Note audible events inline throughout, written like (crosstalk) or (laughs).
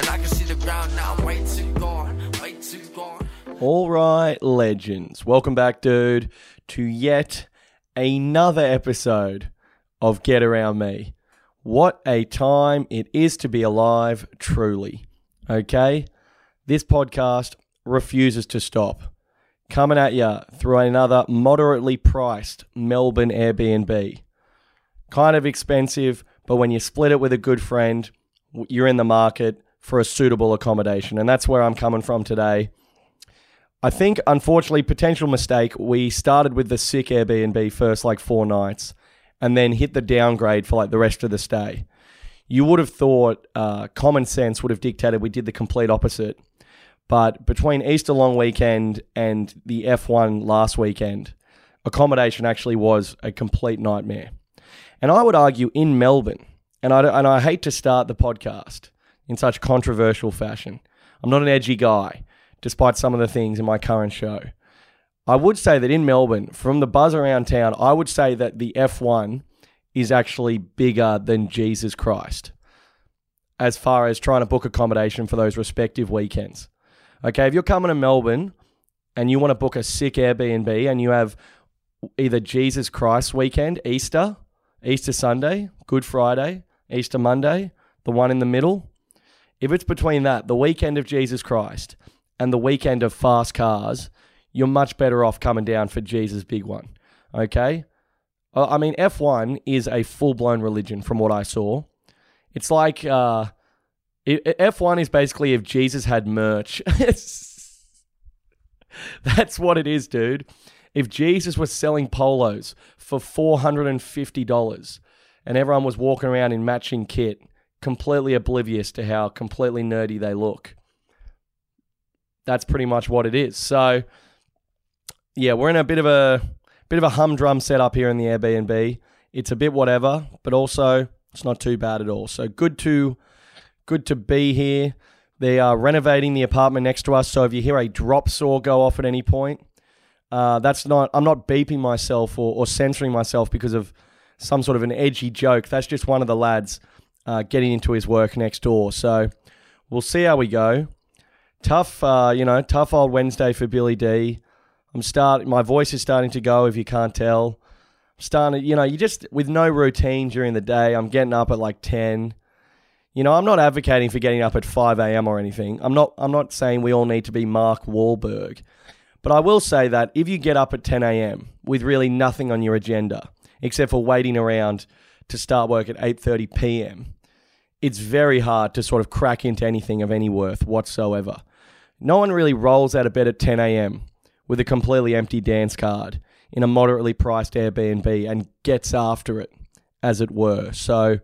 And I can see the ground now, way too gone, way too gone. All right, legends. Welcome back, dude, to yet another episode of Get Around Me. What a time it is to be alive, truly. Okay? This podcast refuses to stop. Coming at you through another moderately priced Melbourne Airbnb. Kind of expensive, but when you split it with a good friend, you're in the market for a suitable accommodation. And that's where I'm coming from today. I think, unfortunately, potential mistake. We started with the sick Airbnb first, like four nights, and then hit the downgrade for like the rest of the stay. You would have thought uh, common sense would have dictated we did the complete opposite. But between Easter long weekend and the F1 last weekend, accommodation actually was a complete nightmare. And I would argue in Melbourne, and I, and I hate to start the podcast in such controversial fashion. I'm not an edgy guy, despite some of the things in my current show. I would say that in Melbourne, from the buzz around town, I would say that the F1 is actually bigger than Jesus Christ as far as trying to book accommodation for those respective weekends. Okay, if you're coming to Melbourne and you want to book a sick Airbnb and you have either Jesus Christ weekend, Easter, Easter Sunday, Good Friday, Easter Monday, the one in the middle, if it's between that, the weekend of Jesus Christ, and the weekend of fast cars, you're much better off coming down for Jesus' big one. Okay? I mean, F1 is a full blown religion from what I saw. It's like uh, it, it- F1 is basically if Jesus had merch. (laughs) That's what it is, dude. If Jesus was selling polos for $450 and everyone was walking around in matching kit, completely oblivious to how completely nerdy they look, that's pretty much what it is. So, yeah, we're in a bit of a bit of a humdrum setup here in the Airbnb. It's a bit whatever, but also it's not too bad at all. So good to good to be here. They are renovating the apartment next to us, so if you hear a drop saw go off at any point, uh, that's not. I'm not beeping myself or, or censoring myself because of some sort of an edgy joke. That's just one of the lads uh, getting into his work next door. So we'll see how we go. Tough, uh, you know, tough old Wednesday for Billy D. I'm start. My voice is starting to go. If you can't tell, I'm starting. You know, you just with no routine during the day. I'm getting up at like ten. You know, I'm not advocating for getting up at 5 a.m. or anything. I'm not. I'm not saying we all need to be Mark Wahlberg, but I will say that if you get up at 10 a.m. with really nothing on your agenda except for waiting around to start work at 8:30 p.m., it's very hard to sort of crack into anything of any worth whatsoever. No one really rolls out of bed at 10 a.m. with a completely empty dance card in a moderately priced Airbnb and gets after it, as it were. So,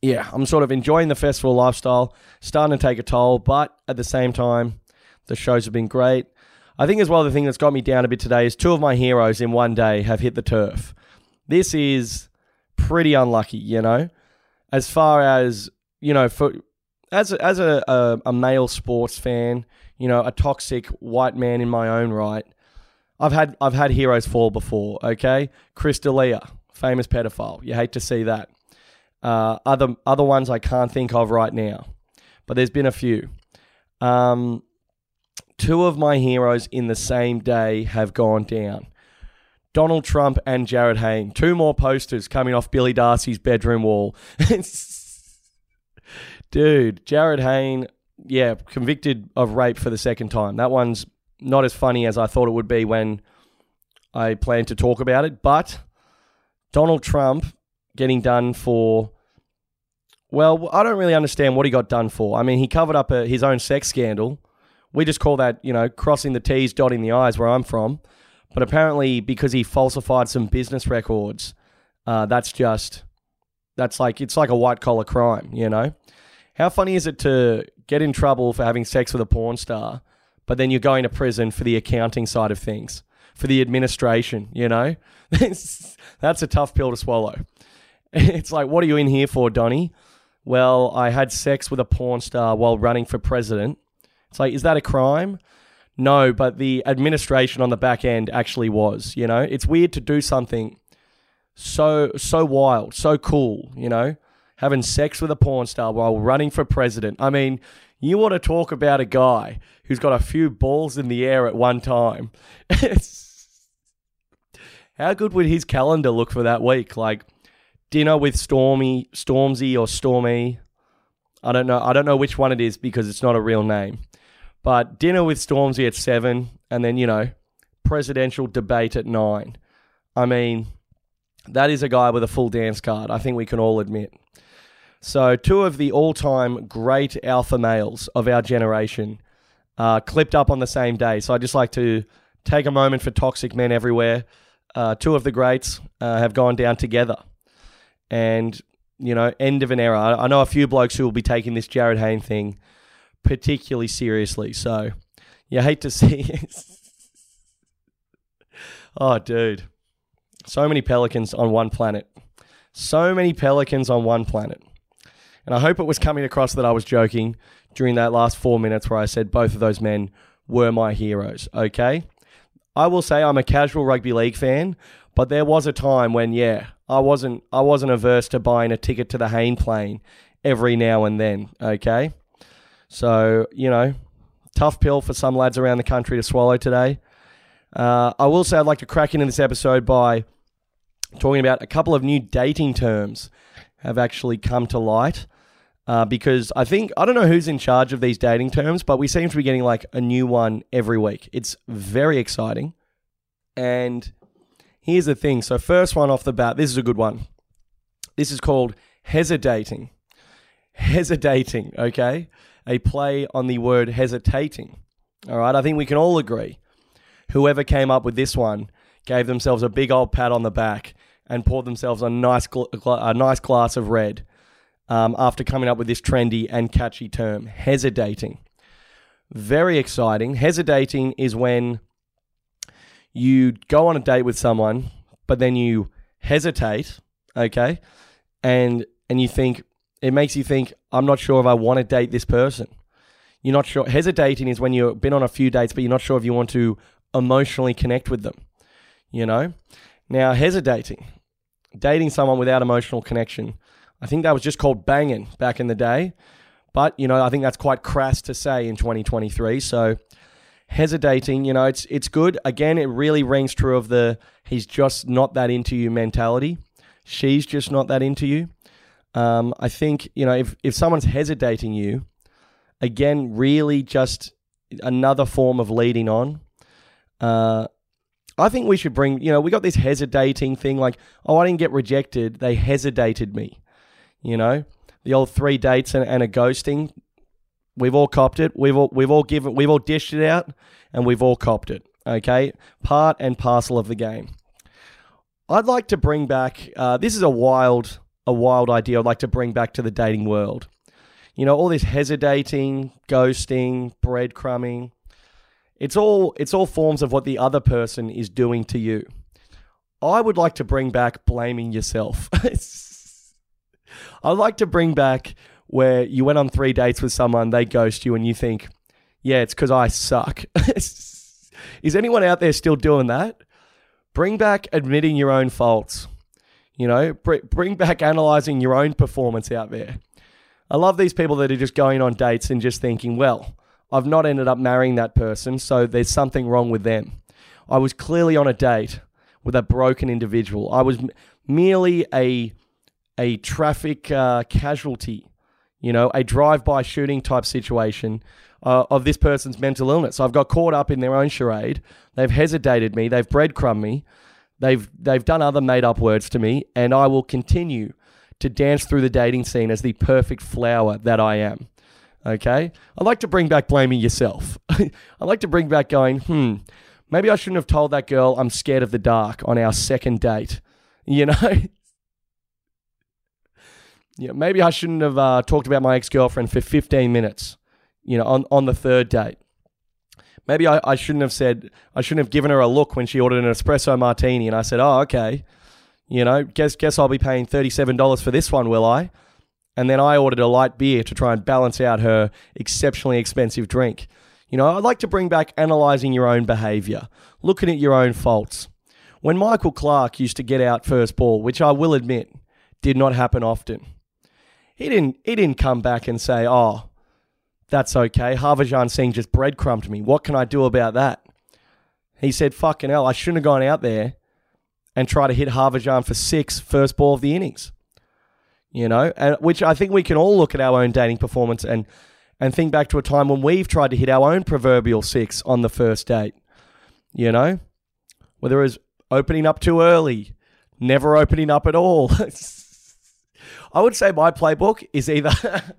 yeah, I'm sort of enjoying the festival lifestyle, starting to take a toll, but at the same time, the shows have been great. I think as well, the thing that's got me down a bit today is two of my heroes in one day have hit the turf. This is pretty unlucky, you know, as far as, you know, for as a, as a, a, a male sports fan, you know, a toxic white man in my own right, I've had I've had heroes fall before. Okay, Chris D'Elia, famous pedophile. You hate to see that. Uh, other other ones I can't think of right now, but there's been a few. Um, two of my heroes in the same day have gone down. Donald Trump and Jarryd Hayne. Two more posters coming off Billy Darcy's bedroom wall. (laughs) Dude, Jarryd Hayne, yeah, convicted of rape for the second time. That one's not as funny as I thought it would be when I planned to talk about it. But Donald Trump getting done for, well, I don't really understand what he got done for. I mean, he covered up a, his own sex scandal. We just call that, you know, crossing the T's, dotting the I's where I'm from. But apparently, because he falsified some business records, uh, that's just, that's like, it's like a white collar crime, you know? How funny is it to get in trouble for having sex with a porn star, but then you're going to prison for the accounting side of things, for the administration, you know? (laughs) That's a tough pill to swallow. (laughs) It's like, what are you in here for, Donny? Well, I had sex with a porn star while running for president. It's like, is that a crime? No, but the administration on the back end actually was, you know? It's weird to do something so so wild, so cool, you know? having sex with a porn star while running for president. I mean, you want to talk about a guy who's got a few balls in the air at one time. (laughs) How good would his calendar look for that week? Like dinner with Stormy, Stormzy or Stormy. I don't know. I don't know which one it is because it's not a real name. But dinner with Stormzy at seven, and then you know, presidential debate at nine. I mean, that is a guy with a full dance card. I think we can all admit. So, two of the all-time great alpha males of our generation uh, clipped up on the same day. So, I just like to take a moment for toxic men everywhere. Uh, two of the greats uh, have gone down together, and you know, end of an era. I, I know a few blokes who will be taking this Jarryd Hayne thing particularly seriously. So, you hate to (laughs) see. oh, dude. So many pelicans on one planet. So many pelicans on one planet. And I hope it was coming across that I was joking during that last four minutes where I said both of those men were my heroes. Okay. I will say I'm a casual rugby league fan, but there was a time when, yeah, I wasn't I wasn't averse to buying a ticket to the Hayne plane every now and then. Okay. So, you know, tough pill for some lads around the country to swallow today. Uh, I will say I'd like to crack into this episode by talking about a couple of new dating terms have actually come to light. Uh, because I think, I don't know who's in charge of these dating terms, but we seem to be getting like a new one every week. It's very exciting. And here's the thing. So, first one off the bat, this is a good one. This is called hesitating. Hesitating, okay? A play on the word hesitating. All right, I think we can all agree. Whoever came up with this one gave themselves a big old pat on the back and poured themselves a nice, gl- a nice glass of red um, after coming up with this trendy and catchy term, hesitating. Very exciting. Hesitating is when you go on a date with someone, but then you hesitate, okay, and and you think it makes you think, I'm not sure if I want to date this person. You're not sure. Hesitating is when you've been on a few dates, but you're not sure if you want to emotionally connect with them. You know? Now, hesitating, dating someone without emotional connection, I think that was just called banging back in the day. But, you know, I think that's quite crass to say in 2023. So, hesitating, you know, it's it's good. Again, it really rings true of the he's just not that into you mentality. She's just not that into you. Um, I think, you know, if, if someone's hesitating you, again, really just another form of leading on. Uh, I think we should bring, you know, we got this hesitating thing like, oh, I didn't get rejected. They hesitated me. You know, the old three dates and, and a ghosting. We've all copped it. We've all, we've all given, we've all dished it out and we've all copped it. Okay. Part and parcel of the game. I'd like to bring back, uh, this is a wild, a wild idea I'd like to bring back to the dating world. You know, all this hesitating, ghosting, breadcrumbing. It's all it's all forms of what the other person is doing to you. I would like to bring back blaming yourself. (laughs) I'd like to bring back where you went on three dates with someone, they ghost you, and you think, yeah, it's because I suck. (laughs) is anyone out there still doing that? Bring back admitting your own faults. You know, bring back analyzing your own performance out there. I love these people that are just going on dates and just thinking, well, I've not ended up marrying that person, so there's something wrong with them. I was clearly on a date with a broken individual. I was m- merely a a traffic uh, casualty, you know, a drive-by shooting type situation uh, of this person's mental illness. So I've got caught up in their own charade. They've hesitated me. They've breadcrumbed me. They've they've done other made up words to me, and I will continue to dance through the dating scene as the perfect flower that I am. Okay? I like to bring back blaming yourself. (laughs) I like to bring back going, hmm, maybe I shouldn't have told that girl I'm scared of the dark on our second date. (laughs) You know? yeah, maybe I shouldn't have uh, talked about my ex girlfriend for 15 minutes, you know, on, on the third date. Maybe I, I shouldn't have said, I shouldn't have given her a look when she ordered an espresso martini. And I said, oh, okay. You know, guess, guess I'll be paying $37 for this one, will I? And then I ordered a light beer to try and balance out her exceptionally expensive drink. You know, I'd like to bring back analyzing your own behavior, looking at your own faults. When Michael Clarke used to get out first ball, which I will admit did not happen often, he didn't he didn't come back and say, "Oh, that's okay. Harbhajan Singh just breadcrumbed me. What can I do about that?" He said, "Fucking hell, I shouldn't have gone out there and try to hit Harbhajan for six first ball of the innings." You know, and which I think we can all look at our own dating performance and and think back to a time when we've tried to hit our own proverbial six on the first date. You know, whether it was opening up too early, never opening up at all. (laughs) I would say my playbook is either (laughs)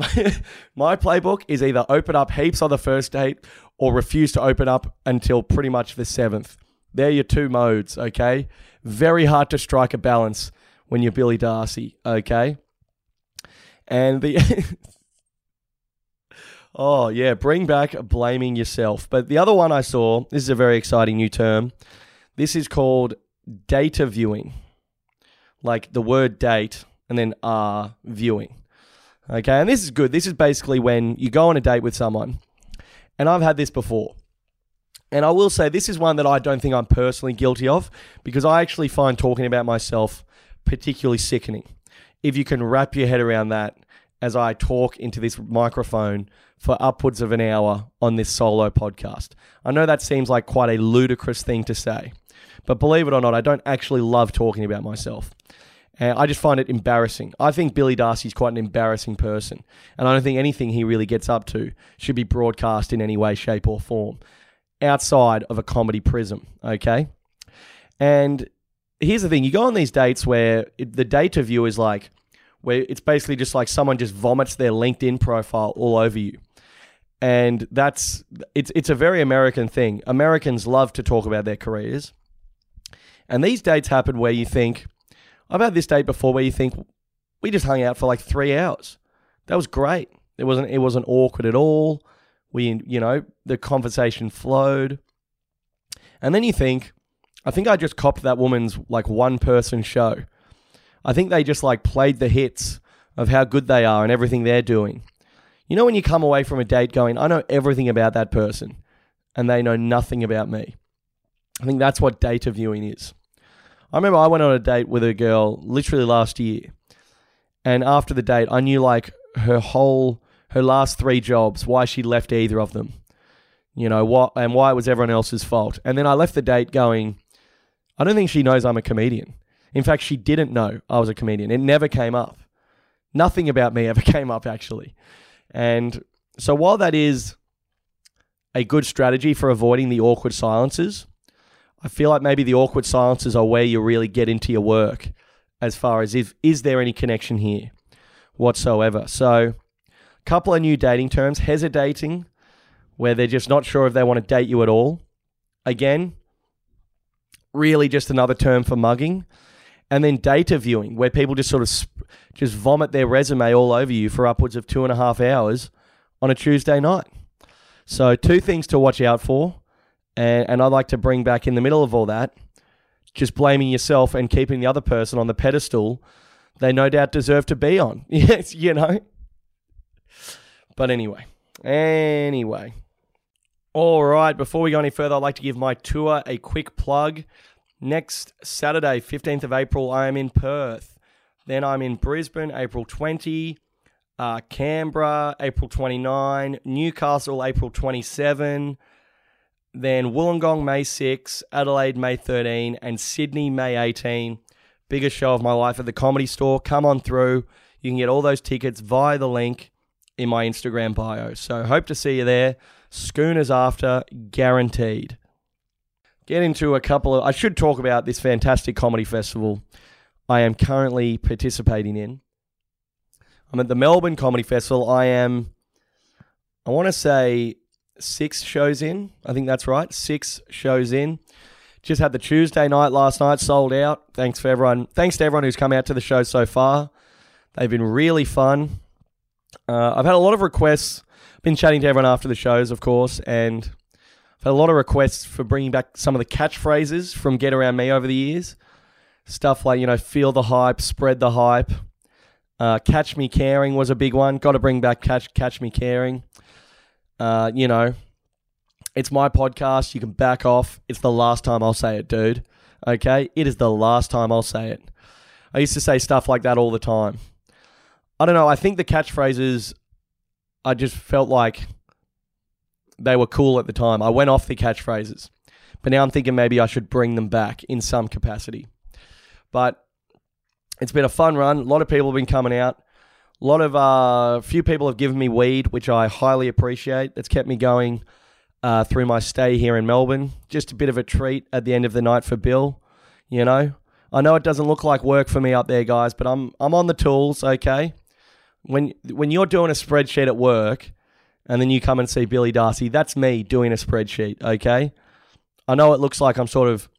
(laughs) my, playbook is either open up heaps on the first date or refuse to open up until pretty much the seventh. They're your two modes, okay? Very hard to strike a balance when you're Billy Darcy, okay? And the (laughs) Oh, yeah, bring back blaming yourself. But the other one I saw, this is a very exciting new term. This is called data viewing. Like the word date and then uh viewing. Okay, and this is good. This is basically when you go on a date with someone. And I've had this before. And I will say this is one that I don't think I'm personally guilty of because I actually find talking about myself particularly sickening. If you can wrap your head around that as I talk into this microphone for upwards of an hour on this solo podcast. I know that seems like quite a ludicrous thing to say, but believe it or not, I don't actually love talking about myself. I just find it embarrassing. I think Billy Darcy's quite an embarrassing person, and I don't think anything he really gets up to should be broadcast in any way, shape, or form outside of a comedy prism, okay? And here's the thing you go on these dates where it, the data view is like, where it's basically just like someone just vomits their LinkedIn profile all over you. And that's it's it's a very American thing. Americans love to talk about their careers. And these dates happen where you think, I've had this date before where you think we just hung out for like three hours. That was great. It wasn't it wasn't awkward at all. We you know, the conversation flowed. And then you think, I think I just copped that woman's like one person show. I think they just like played the hits of how good they are and everything they're doing. You know, when you come away from a date going, I know everything about that person and they know nothing about me. I think that's what data viewing is. I remember I went on a date with a girl literally last year. And after the date, I knew like her whole, her last three jobs, why she left either of them, you know, what, and why it was everyone else's fault. And then I left the date going, I don't think she knows I'm a comedian. In fact, she didn't know I was a comedian. It never came up. Nothing about me (laughs) ever came up, actually. And so while that is a good strategy for avoiding the awkward silences, I feel like maybe the awkward silences are where you really get into your work as far as if is there any connection here whatsoever. So a couple of new dating terms, hesitating, where they're just not sure if they want to date you at all. Again, really just another term for mugging and then data viewing, where people just sort of sp- just vomit their resume all over you for upwards of two and a half hours on a Tuesday night. So, two things to watch out for. And, and I'd like to bring back in the middle of all that just blaming yourself and keeping the other person on the pedestal they no doubt deserve to be on. (laughs) Yes, you know. But anyway, anyway. All right, before we go any further, I'd like to give my tour a quick plug. Next Saturday, 15th of April, I am in Perth. Then I'm in Brisbane, April 20. Uh, Canberra, April 29. Newcastle, April 27. Then Wollongong, May 6. Adelaide, May 13. And Sydney, May 18. Biggest show of my life at the Comedy Store. Come on through. You can get all those tickets via the link in my Instagram bio. So hope to see you there. Schooners after, guaranteed get into a couple of. I should talk about this fantastic comedy festival I am currently participating in. I'm at the Melbourne Comedy Festival. I am, I want to say, six shows in. I think that's right. Six shows in. Just had the Tuesday night last night sold out. Thanks for everyone. Thanks to everyone who's come out to the show so far. They've been really fun. Uh, I've had a lot of requests. Been chatting to everyone after the shows, of course, and I've had a lot of requests for bringing back some of the catchphrases from Get Around Me over the years. Stuff like, you know, feel the hype, spread the hype. Uh, catch Me Caring was a big one. Got to bring back Catch, catch Me Caring. Uh, you know, it's my podcast. You can back off. It's the last time I'll say it, dude. Okay? It is the last time I'll say it. I used to say stuff like that all the time. I don't know. I think the catchphrases, I just felt like they were cool at the time. I went off the catchphrases, but now I'm thinking maybe I should bring them back in some capacity. But it's been a fun run. A lot of people have been coming out. A lot of uh, few people have given me weed, which I highly appreciate. That's kept me going uh, through my stay here in Melbourne. Just a bit of a treat at the end of the night for Bill. You know, I know it doesn't look like work for me up there, guys, but I'm I'm on the tools. Okay, when when you're doing a spreadsheet at work, and then you come and see Billy Darcy, that's me doing a spreadsheet. Okay, I know it looks like I'm sort of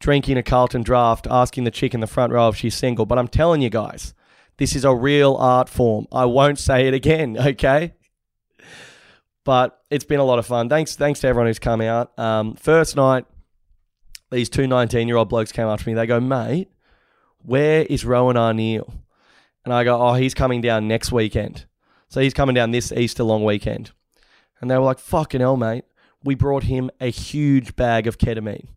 drinking a Carlton draft, asking the chick in the front row if she's single, but I'm telling you guys, this is a real art form. I won't say it again. (laughs) Okay. But it's been a lot of fun. Thanks, thanks to everyone who's come out. Um, first night, these two 19 year old blokes came up to me. They go, mate, where is Rohan Arneal? And I go, oh, he's coming down next weekend. So he's coming down this Easter long weekend. And they were like, fucking hell, mate. We brought him a huge bag of ketamine.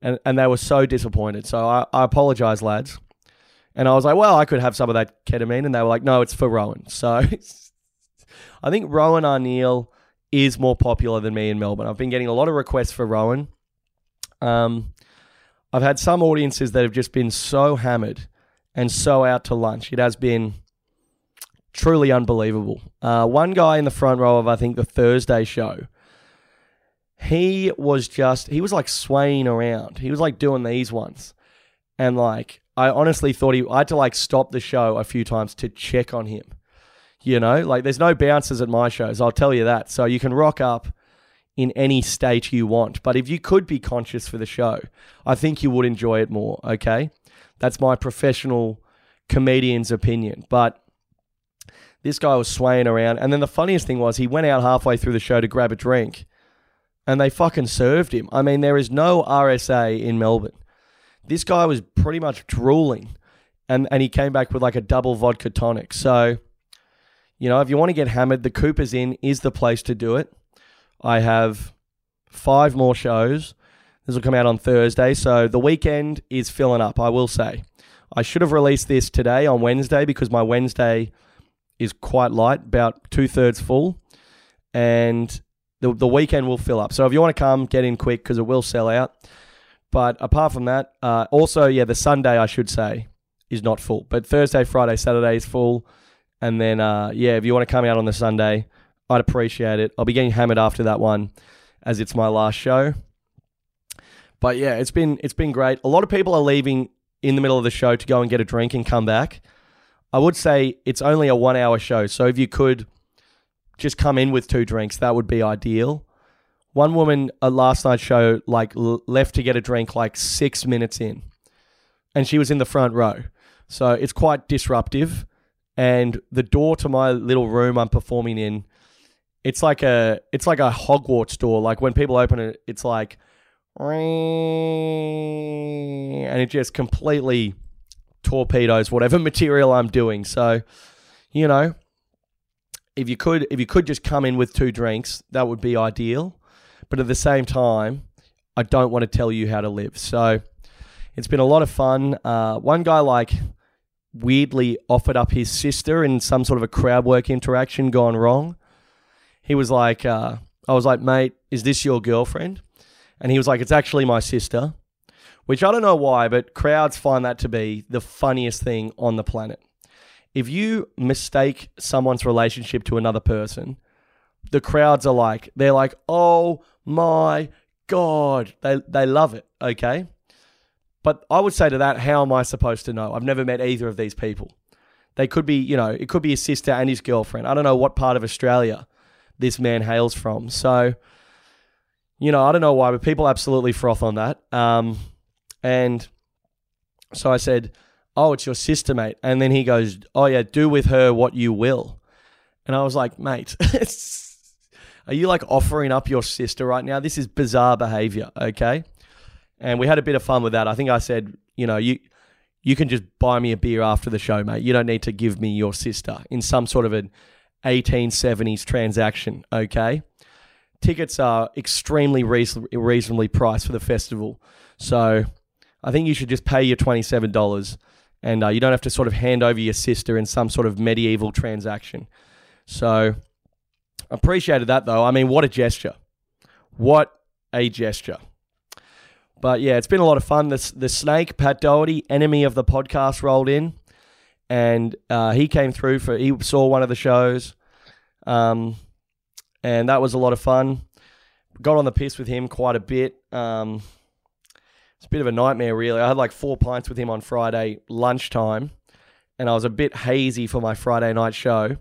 And, and they were so disappointed. So I, I apologize, lads. And I was like, well, I could have some of that ketamine. And they were like, no, it's for Rohan. So (laughs) I think Rohan Arneal is more popular than me in Melbourne. I've been getting a lot of requests for Rohan. Um, I've had some audiences that have just been so hammered and so out to lunch. It has been truly unbelievable. Uh, one guy in the front row of, I think, the Thursday show, he was just, he was like swaying around. He was like doing these ones. And like, I honestly thought he, I had to like stop the show a few times to check on him. You know, like there's no bouncers at my shows, I'll tell you that. So you can rock up in any state you want. But if you could be conscious for the show, I think you would enjoy it more, okay? That's my professional comedian's opinion. But this guy was swaying around. And then the funniest thing was he went out halfway through the show to grab a drink and they fucking served him. I mean, there is no RSA in Melbourne. This guy was pretty much drooling and, and he came back with like a double vodka tonic. So, you know, if you want to get hammered, the Cooper's Inn is the place to do it. I have five more shows. This will come out on Thursday. So the weekend is filling up, I will say. I should have released this today on Wednesday because my Wednesday is quite light, about two thirds full. And the, the weekend will fill up. So if you want to come, get in quick because it will sell out. But apart from that, uh, also, yeah, the Sunday, I should say, is not full. But Thursday, Friday, Saturday is full. And then, uh, yeah, if you want to come out on the Sunday, I'd appreciate it. I'll be getting hammered after that one as it's my last show. But yeah, it's been it's been great. A lot of people are leaving in the middle of the show to go and get a drink and come back. I would say it's only a 1-hour show, so if you could just come in with two drinks, that would be ideal. One woman at last night's show like l- left to get a drink like 6 minutes in. And she was in the front row. So it's quite disruptive and the door to my little room I'm performing in it's like a it's like a Hogwarts door. Like when people open it, it's like and it just completely torpedoes whatever (laughs) material I'm doing. So, you know, if you could if you could just come in with two drinks, that would be ideal. But at the same time, I don't want to tell you how to live. So, it's been a lot of fun. Uh, one guy like weirdly offered up his sister in some sort of a crowd work interaction gone wrong he was like, uh, I was like, mate, is this your girlfriend? And he was like, it's actually my sister, which I don't know why, but crowds find that to be the funniest thing on the planet. If you mistake someone's relationship to another person, the crowds are like, they're like, oh my God. They, they love it, okay? But I would say to that, how am I supposed to know? I've never met either of these people. They could be, you know, it could be his sister and his girlfriend. I don't know what part of Australia this man hails from. So, you know, I don't know why, but people absolutely froth on that. Um, and so I said, Oh, it's your sister, mate. And then he goes, Oh, yeah, do with her what you will. And I was like, Mate, (laughs) are you like offering up your sister right now? This is bizarre behavior, okay? And we had a bit of fun with that. I think I said, You know, you. You can just buy me a beer after the show, mate. You don't need to give me your sister in some sort of an 1870s transaction, okay? Tickets are extremely reason- reasonably priced for the festival. So I think you should just pay your $27 and uh, you don't have to sort of hand over your sister in some sort of medieval transaction. So appreciated that though. I mean, what a gesture! What a gesture! But yeah, it's been a lot of fun. The, the snake, Pat Doherty, enemy of the podcast, rolled in, and uh, he came through for. He saw one of the shows, um, and that was a lot of fun. Got on the piss with him quite a bit. Um, it's a bit of a nightmare, really. I had like four pints with him on Friday lunchtime, and I was a bit hazy for my Friday night show,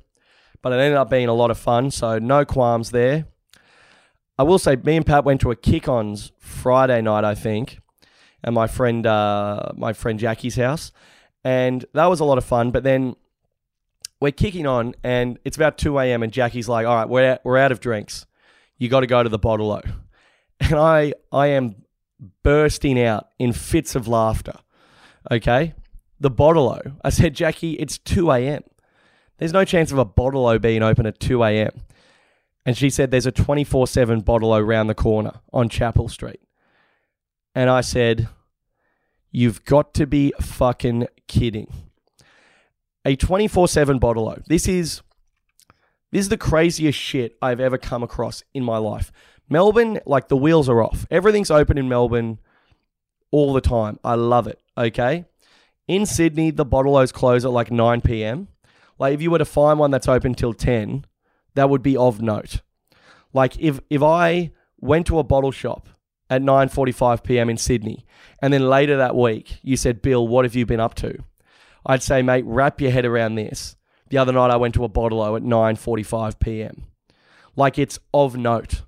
but it ended up being a lot of fun. So no qualms there. I will say, me and Pat went to a kick-ons Friday night, I think, at my friend uh, my friend Jackie's house, and that was a lot of fun. But then we're kicking on, and it's about two a.m. and Jackie's like, "All right, we're we're out of drinks. You got to go to the bottle o." (laughs) And I I am bursting out in fits of laughter. Okay, the bottle. I said, Jackie, it's two a.m. There's no chance of a bottle o being open at two a.m. And she said, There's a 24 7 bottle O around the corner on Chapel Street. And I said, You've got to be fucking kidding. A 24 7 bottle O. This is. This is the craziest shit I've ever come across in my life. Melbourne, like the wheels are off. Everything's open in Melbourne all the time. I love it. Okay. In Sydney, the bottle O's close at like 9 p.m. Like if you were to find one that's open till 10, that would be of note. Like if if I went to a bottle shop at 9:45 p.m. in Sydney and then later that week you said, "Bill, what have you been up to?" I'd say, "Mate, wrap your head around this." The other night I went to a bottle at 9:45 p.m. Like it's of note.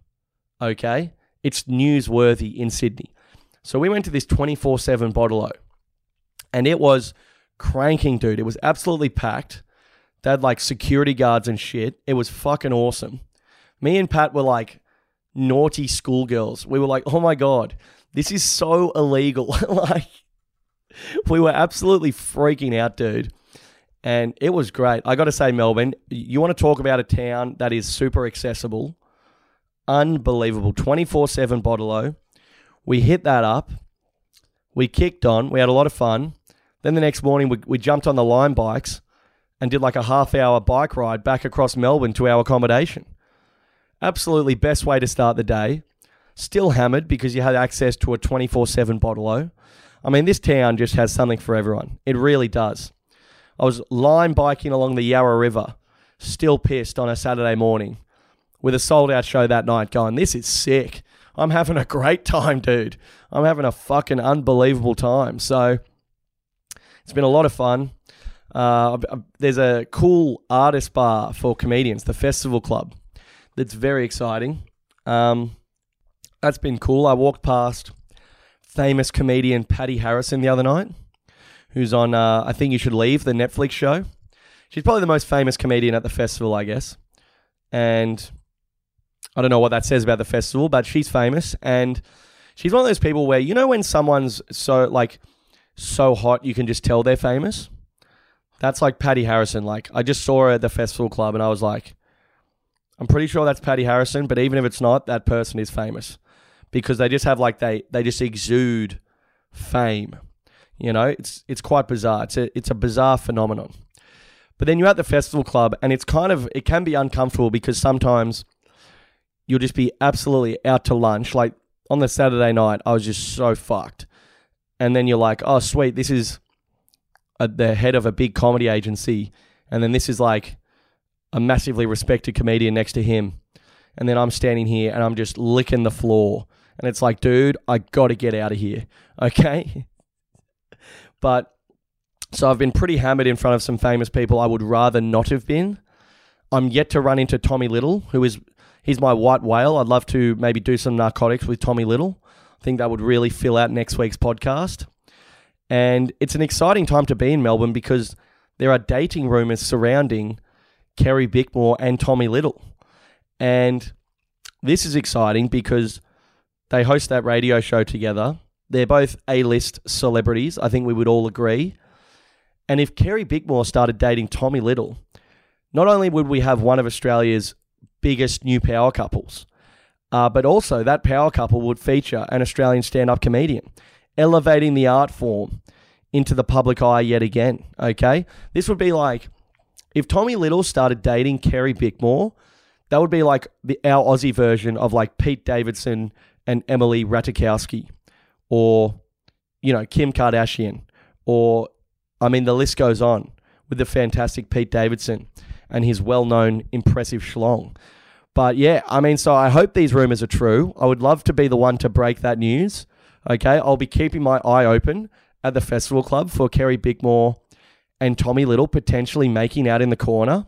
Okay? It's newsworthy in Sydney. So we went to this 24/7 bottle and it was cranking, dude. It was absolutely packed. They had like security guards and shit. It was fucking awesome. Me and Pat were like naughty schoolgirls. We were like, oh my God, this is so illegal. (laughs) like, we were absolutely freaking out, dude. And it was great. I got to say, Melbourne, you want to talk about a town that is super accessible, unbelievable. 24 7 bottle We hit that up. We kicked on. We had a lot of fun. Then the next morning, we, we jumped on the Lime bikes and did like a half hour bike ride back across Melbourne to our accommodation. Absolutely best way to start the day. Still hammered because you had access to a 24 7 bottle O. I mean, this town just has something for everyone. It really does. I was Lime biking along the Yarra River, still pissed on a Saturday morning with a sold out show that night going, This is sick. I'm having a great time, dude. I'm having a fucking unbelievable time. So it's been a lot of fun. Uh, there's a cool artist bar for comedians, the Festival Club, that's very exciting. Um, that's been cool. I walked past famous comedian Patti Harrison the other night, who's on uh, I Think You Should Leave, the Netflix show. She's probably the most famous comedian at the festival, I guess. And I don't know what that says about the festival, but she's famous. And she's one of those people where, you know, when someone's so, like, so hot, you can just tell they're famous? That's like Patti Harrison. Like I just saw her at the festival club and I was like, I'm pretty sure that's Patti Harrison, but even if it's not, that person is famous because they just have like they they just exude fame. You know, it's it's quite bizarre. It's a it's a bizarre phenomenon. But then you're at the festival club and it's kind of it can be uncomfortable because sometimes you'll just be absolutely out to lunch. Like on the Saturday night, I was just so fucked. And then you're like, oh sweet, this is a, the head of a big comedy agency, and then this is like a massively respected comedian next to him, and then I'm standing here and I'm just licking the floor, and it's like, dude, I got to get out of here, (laughs) okay? but so I've been pretty hammered in front of some famous people I would rather not have been. I'm yet to run into Tommy Little, who is he's my white whale. I'd love to maybe do some narcotics with Tommy Little. I think that would really fill out next week's podcast. And it's an exciting time to be in Melbourne because there are dating rumors surrounding Carrie Bickmore and Tommy Little. And this is exciting because they host that radio show together. They're both A list celebrities, I think we would all agree. And if Carrie Bickmore started dating Tommy Little, not only would we have one of Australia's biggest new power couples, uh, but also that power couple would feature an Australian stand up comedian elevating the art form into the public eye yet again. Okay, this would be like if Tommy Little started dating Carrie Bickmore, that would be like the our Aussie version of like Pete Davidson and Emily Ratajkowski, or you know Kim Kardashian, or I mean the list goes on with the fantastic Pete Davidson and his well-known impressive schlong. But yeah, I mean, so I hope these rumors are true. I would love to be the one to break that news. Okay, I'll be keeping my eye open at the festival club for Carrie Bickmore and Tommy Little potentially making out in the corner.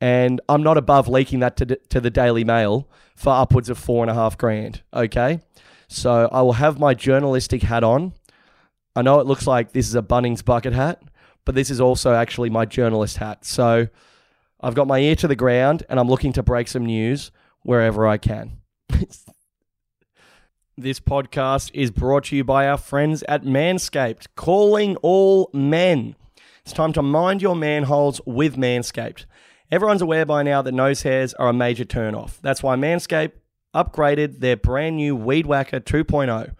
And I'm not above leaking that to, to the Daily Mail for upwards of four and a half grand. Okay. So I will have my journalistic hat on. I know it looks like this is a Bunnings bucket hat, but this is also actually my journalist hat. So I've got my ear to the ground and I'm looking to break some news wherever I can. (laughs) this podcast is brought to you by our friends at Manscaped, calling all men. It's time to mind your manholes with Manscaped. Everyone's aware by now that nose hairs are a major turnoff. That's why Manscaped upgraded their brand new Weed Whacker 2.0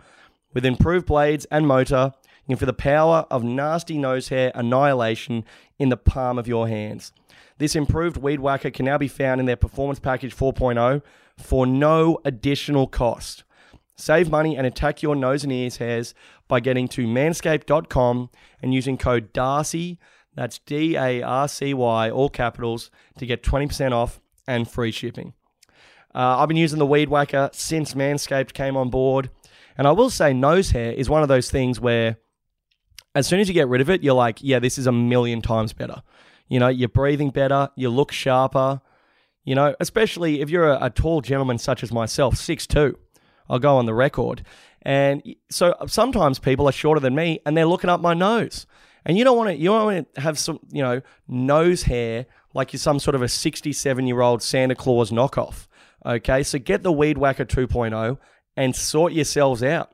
with improved blades and motor and for the power of nasty nose hair annihilation in the palm of your hands. This improved Weed Whacker can now be found in their Performance Package 4.0 for no additional cost. Save money and attack your nose and ears hairs by getting to manscaped.com and using code DARCY, that's D A R C Y, all capitals, to get 20% off and free shipping. Uh, I've been using the Weed Whacker since Manscaped came on board. And I will say, nose hair is one of those things where as soon as you get rid of it, you're like, yeah, this is a million times better. You know, you're breathing better, you look sharper. You know, especially if you're a, a tall gentleman such as myself, six two, I'll go on the record. And so uh, sometimes people are shorter than me and they're looking up my nose. And you don't want to you don't want to have some, you know, nose hair like you're some sort of a 67 year old Santa Claus knockoff. Okay, so get the Weed Whacker 2.0 and sort yourselves out.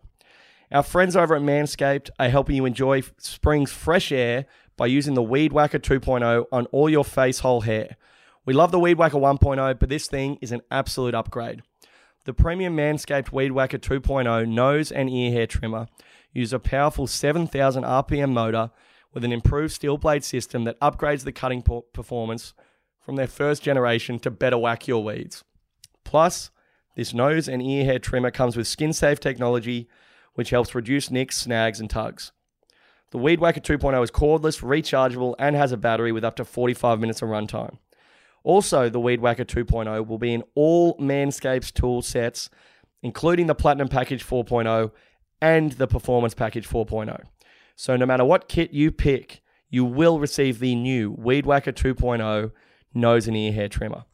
Our friends over at Manscaped are helping you enjoy spring's fresh air by using the Weed Whacker 2.0 on all your face hole hair. We love the Weed Whacker 1.0, but this thing is an absolute upgrade. The premium Manscaped Weed Whacker 2.0 nose and ear hair trimmer uses a powerful 7,000 RPM motor with an improved steel blade system that upgrades the cutting performance from their first generation to better whack your weeds. Plus, this nose and ear hair trimmer comes with skin safe technology which helps reduce nicks, snags, and tugs. The Weed Whacker 2.0 is cordless, rechargeable, and has a battery with up to 45 minutes of runtime. Also, the Weed Whacker 2.0 will be in all Manscapes tool sets, including the Platinum Package 4.0 and the Performance Package 4.0. So, no matter what kit you pick, you will receive the new Weed Whacker 2.0 nose and ear hair trimmer.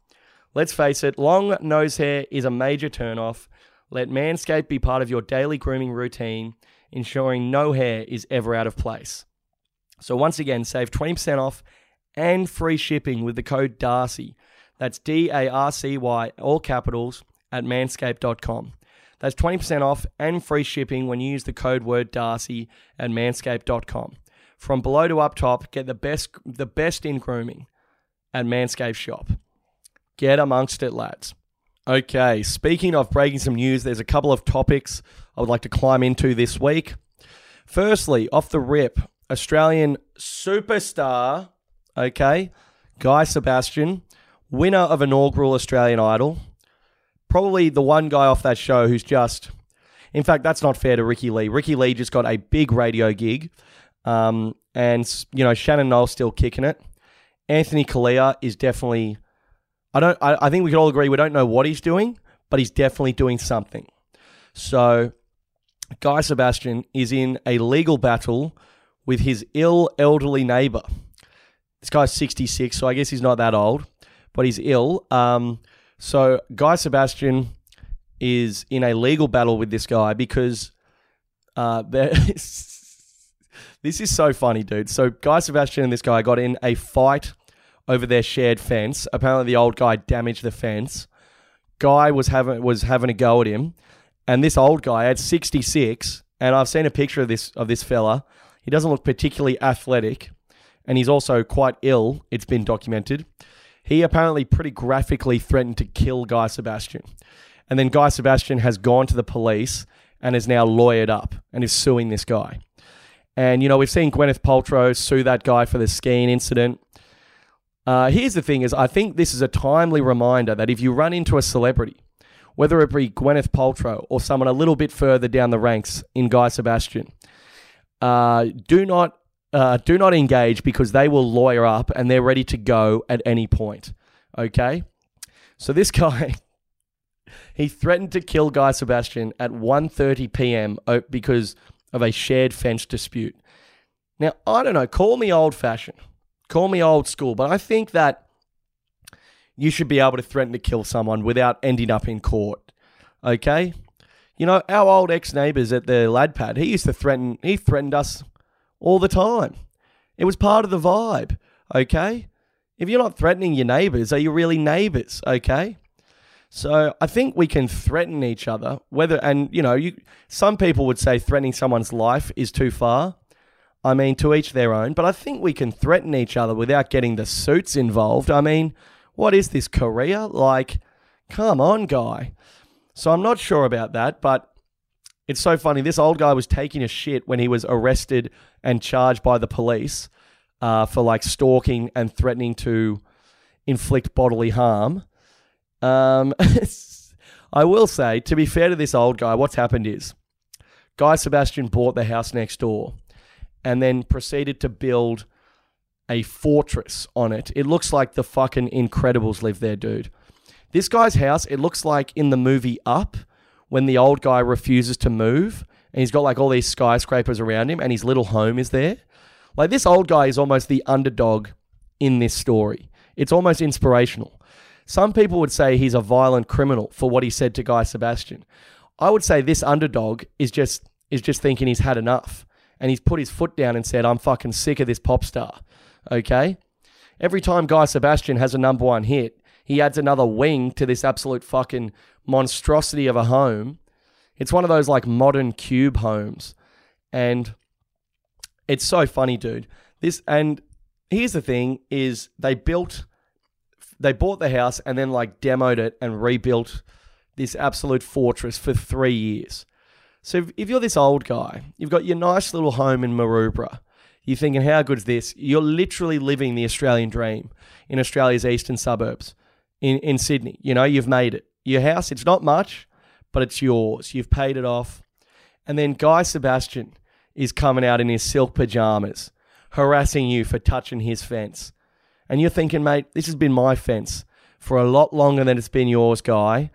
Let's face it, long nose hair is a major turnoff, let Manscaped be part of your daily grooming routine, ensuring no hair is ever out of place. So, once again, save 20% off and free shipping with the code DARCY. That's D A R C Y, all capitals, at manscaped.com. That's 20% off and free shipping when you use the code word Darcy at manscaped.com. From below to up top, get the best the best in grooming at Manscaped Shop. Get amongst it, lads. Okay, speaking of breaking some news, there's a couple of topics I would like to climb into this week. Firstly, off the rip, Australian superstar, okay, Guy Sebastian, winner of inaugural Australian Idol. Probably the one guy off that show who's just, in fact, that's not fair to Ricki-Lee. Ricky Lee just got a big radio gig, um, and you know Shannon Noll still kicking it. Anthony Callea is definitely I don't. I, I think we can all agree we don't know what he's doing, but he's definitely doing something. So, Guy Sebastian is in a legal battle with his ill elderly neighbor. This guy's 66, so I guess he's not that old, but he's ill. Um, so, Guy Sebastian is in a legal battle with this guy because uh, (laughs) this is so funny, dude. So, Guy Sebastian and this guy got in a fight over their shared fence. Apparently, the old guy damaged the fence. Guy was having was having a go at him, and this old guy at 66, and I've seen a picture of this of this fella. He doesn't look particularly athletic, and he's also quite ill. It's been documented. He apparently pretty graphically threatened to kill Guy Sebastian, and then Guy Sebastian has gone to the police and is now lawyered up and is suing this guy. And, you know, we've seen Gwyneth Paltrow sue that guy for the skiing incident. Uh, here's the thing is I think this is a timely reminder that if you run into a celebrity, whether it be Gwyneth Paltrow or someone a little bit further down the ranks in Guy Sebastian, uh, do not uh, do not engage because they will lawyer up and they're ready to go at any point. Okay, so this (laughs) guy he threatened to kill Guy Sebastian at 1:30 p.m. because of a shared fence dispute. Now I don't know, call me old fashioned, call me old school, but I think that you should be able to threaten to kill someone without ending up in court. Okay? You know, our old ex neighbours at the lad pad, he used to threaten, he threatened us all the time. It was part of the vibe. Okay? If you're not threatening your neighbours, are you really neighbours? Okay? So I think we can threaten each other, whether, and you know, you, some people would say threatening someone's life is too far. I mean, to each their own, but I think we can threaten each other without getting the suits involved. I mean, what is this, Korea? Like, come on, guy. So I'm not sure about that, but it's so funny. This old guy was taking a shit when he was arrested and charged by the police uh, for like stalking and threatening to inflict bodily harm. Um, (laughs) I will say, to be fair to this old guy, what's happened is Guy Sebastian bought the house next door and then proceeded to build a fortress on it. It looks like the fucking Incredibles live there, dude. This guy's house, it looks like in the movie Up when the old guy refuses to move and he's got like all these skyscrapers around him and his little home is there. Like this old guy is almost the underdog in this story. It's almost inspirational. Some people would say he's a violent criminal for what he said to Guy Sebastian. I would say this underdog is just is just thinking he's had enough and he's put his foot down and said, "I'm fucking sick of this pop star." Okay? Every time Guy Sebastian has a number 1 hit, he adds another wing to this absolute fucking monstrosity of a home. It's one of those like modern cube homes. And it's so funny, dude. This and here's the thing is they built they bought the house and then like demoed it and rebuilt this absolute fortress for 3 years. So if, if you're this old guy, you've got your nice little home in Maroubra. You're thinking, how good is this? You're literally living the Australian dream in Australia's eastern suburbs in, in Sydney. You know, you've made it. Your house, it's not much, but it's yours. You've paid it off. And then Guy Sebastian is coming out in his silk pajamas, harassing you for touching his fence. And you're thinking, mate, this has been my fence for a lot longer than it's been yours, Guy.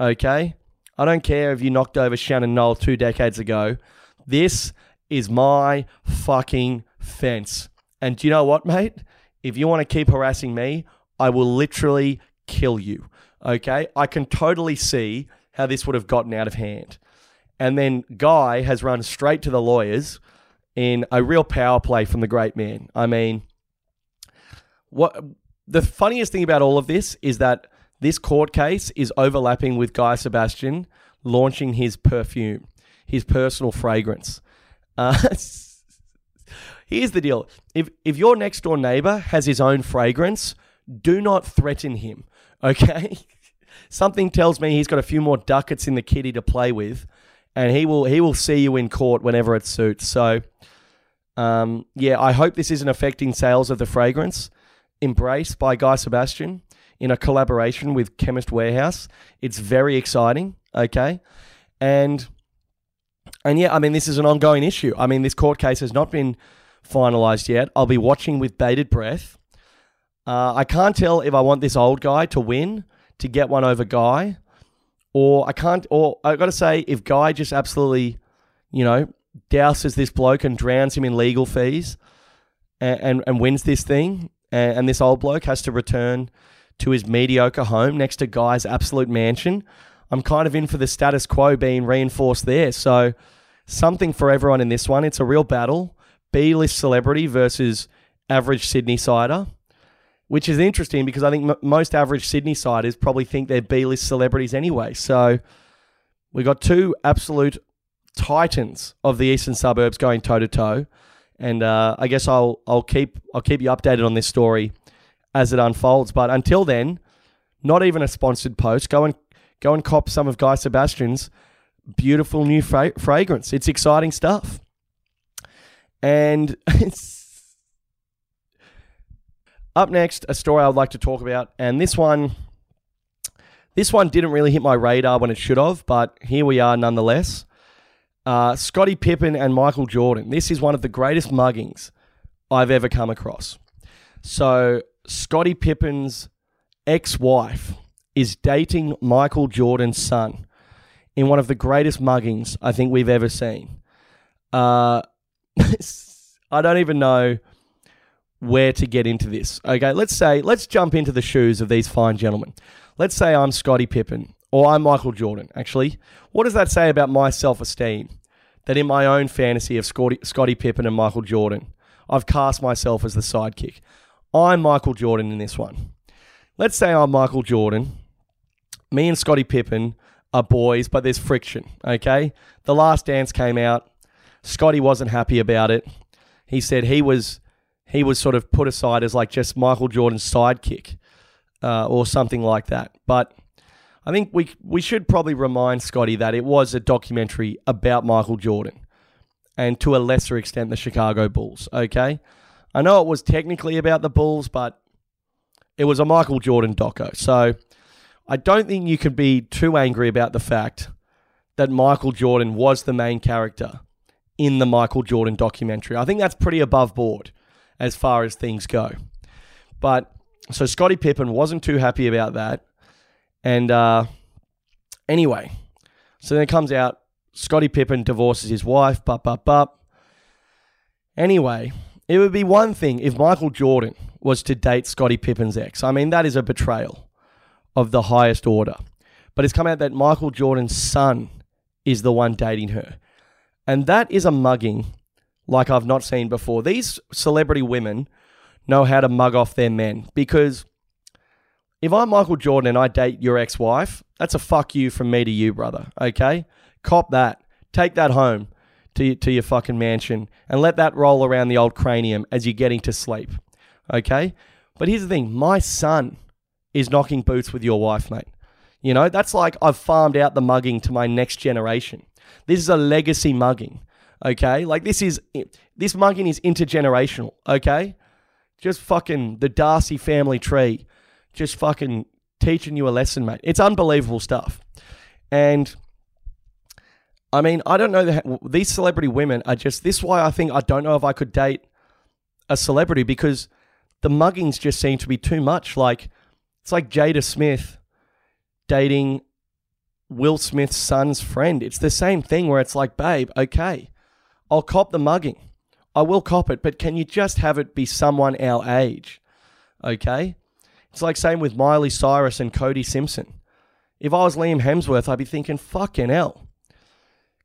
Okay? I don't care if you knocked over Shannon Noll two decades ago. This is my fucking fence. And do you know what, mate? If you want to keep harassing me, I will literally kill you. Okay? I can totally see how this would have gotten out of hand. And then Guy has run straight to the lawyers in a real power play from the great man. I mean, what the funniest thing about all of this is that this court case is overlapping with Guy Sebastian launching his perfume, his personal fragrance. Uh, (laughs) here's the deal: if if your next door neighbor has his own fragrance, do not threaten him. (laughs) Okay, something tells me he's got a few more ducats in the kitty to play with, and he will he will see you in court whenever it suits. So, um, yeah, I hope this isn't affecting sales of the fragrance. Embrace by Guy Sebastian in a collaboration with Chemist Warehouse. It's very exciting. Okay, and and yeah, I mean this is an ongoing issue. I mean this court case has not been finalized yet. I'll be watching with bated breath. Uh, I can't tell if I want this old guy to win to get one over Guy, or I can't. Or I've got to say, if Guy just absolutely, you know, douses this bloke and drowns him in legal fees, and and, and wins this thing, and, and this old bloke has to return to his mediocre home next to Guy's absolute mansion. I'm kind of in for the status quo being reinforced there. So something for everyone in this one. It's a real battle. B-list celebrity versus average Sydney sider which is interesting because I think m- most average Sydney siders probably think they're B-list celebrities anyway. So we got two absolute titans of the eastern suburbs going toe to toe, and uh, I guess I'll I'll keep I'll keep you updated on this story as it unfolds. But until then, not even a sponsored post. Go and go and cop some of Guy Sebastian's beautiful new fra- fragrance. It's exciting stuff. And (laughs) it's up next, a story I would like to talk about, and this one, this one didn't really hit my radar when it should have, but here we are nonetheless. Uh, Scottie Pippen and Michael Jordan. This is one of the greatest muggings I've ever come across. So Scottie Pippen's ex-wife is dating Michael Jordan's son in one of the greatest muggings I think we've ever seen. Uh, (laughs) I don't even know where to get into this. Okay, let's say, let's jump into the shoes of these fine gentlemen. Let's say I'm Scottie Pippen or I'm Michael Jordan, actually. What does that say about my self esteem? That in my own fantasy of Scottie, Pippen and Michael Jordan, I've cast myself as the sidekick. I'm Michael Jordan in this one. Let's say I'm Michael Jordan. Me and Scottie Pippen are boys, but there's friction, okay? The last dance came out. Scottie wasn't happy about it. He said he was he was sort of put aside as like just Michael Jordan's sidekick uh, or something like that. But I think we we should probably remind Scottie that it was a documentary about Michael Jordan and to a lesser extent the Chicago Bulls. Okay, I know it was technically about the Bulls, but it was a Michael Jordan doco. So I don't think you can be too angry about the fact that Michael Jordan was the main character in the Michael Jordan documentary. I think that's pretty above board as far as things go. But so Scottie Pippen wasn't too happy about that. And uh, anyway, so then it comes out Scottie Pippen divorces his wife, bup, bup, bup. Anyway, it would be one thing if Michael Jordan was to date Scottie Pippen's ex. I mean, that is a betrayal of the highest order. But it's come out that Michael Jordan's son is the one dating her. And that is a mugging like I've not seen before. These celebrity women know how to mug off their men because if I'm Michael Jordan and I date your ex wife, that's a fuck you from me to you, brother. Okay? Cop that. Take that home to, to your fucking mansion and let that roll around the old cranium as you're getting to sleep. Okay? But here's the thing my son is knocking boots with your wife, mate. You know, that's like I've farmed out the mugging to my next generation. This is a legacy mugging. Okay? Like this is this mugging is intergenerational, okay? Just fucking the Darcy family tree. Just fucking teaching you a lesson, mate. It's unbelievable stuff. And I mean, I don't know that these celebrity women are just this why I think I don't know if I could date a celebrity because the muggings just seem to be too much. Like it's like Jada Smith dating Will Smith's son's friend. It's the same thing where it's like, babe, okay, I'll cop the mugging. I will cop it, but can you just have it be someone our age? Okay? It's like same with Miley Cyrus and Cody Simpson. If I was Liam Hemsworth, I'd be thinking, fucking hell.